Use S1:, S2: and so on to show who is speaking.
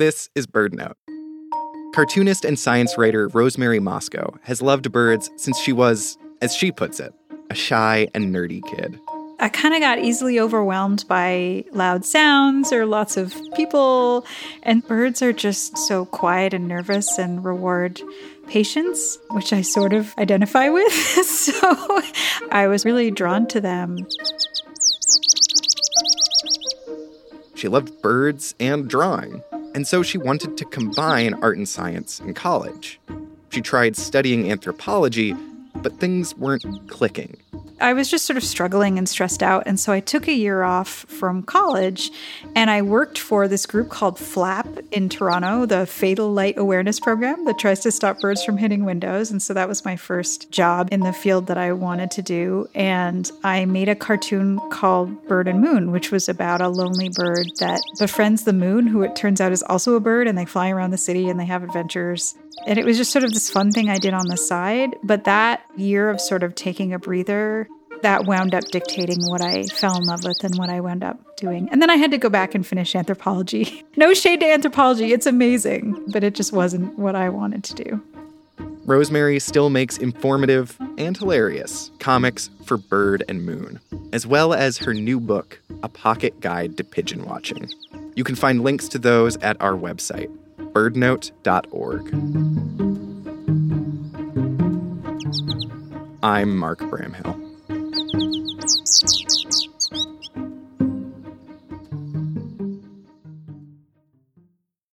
S1: This is BirdNote. Cartoonist and science writer Rosemary Mosco has loved birds since she was, as she puts it, a shy and nerdy kid.
S2: I kind of got easily overwhelmed by loud sounds or lots of people, and birds are just so quiet and nervous and reward patience, which I sort of identify with. so I was really drawn to them.
S1: She loved birds and drawing, and so she wanted to combine art and science in college. She tried studying anthropology, but things weren't clicking.
S2: I was just sort of struggling and stressed out. And so I took a year off from college and I worked for this group called FLAP in Toronto, the Fatal Light Awareness Program that tries to stop birds from hitting windows. And so that was my first job in the field that I wanted to do. And I made a cartoon called Bird and Moon, which was about a lonely bird that befriends the moon, who it turns out is also a bird, and they fly around the city and they have adventures. And it was just sort of this fun thing I did on the side. But that year of sort of taking a breather, that wound up dictating what I fell in love with and what I wound up doing. And then I had to go back and finish anthropology. no shade to anthropology, it's amazing, but it just wasn't what I wanted to do.
S1: Rosemary still makes informative and hilarious comics for Bird and Moon, as well as her new book, A Pocket Guide to Pigeon Watching. You can find links to those at our website, birdnote.org. I'm Mark Bramhill. Thank you.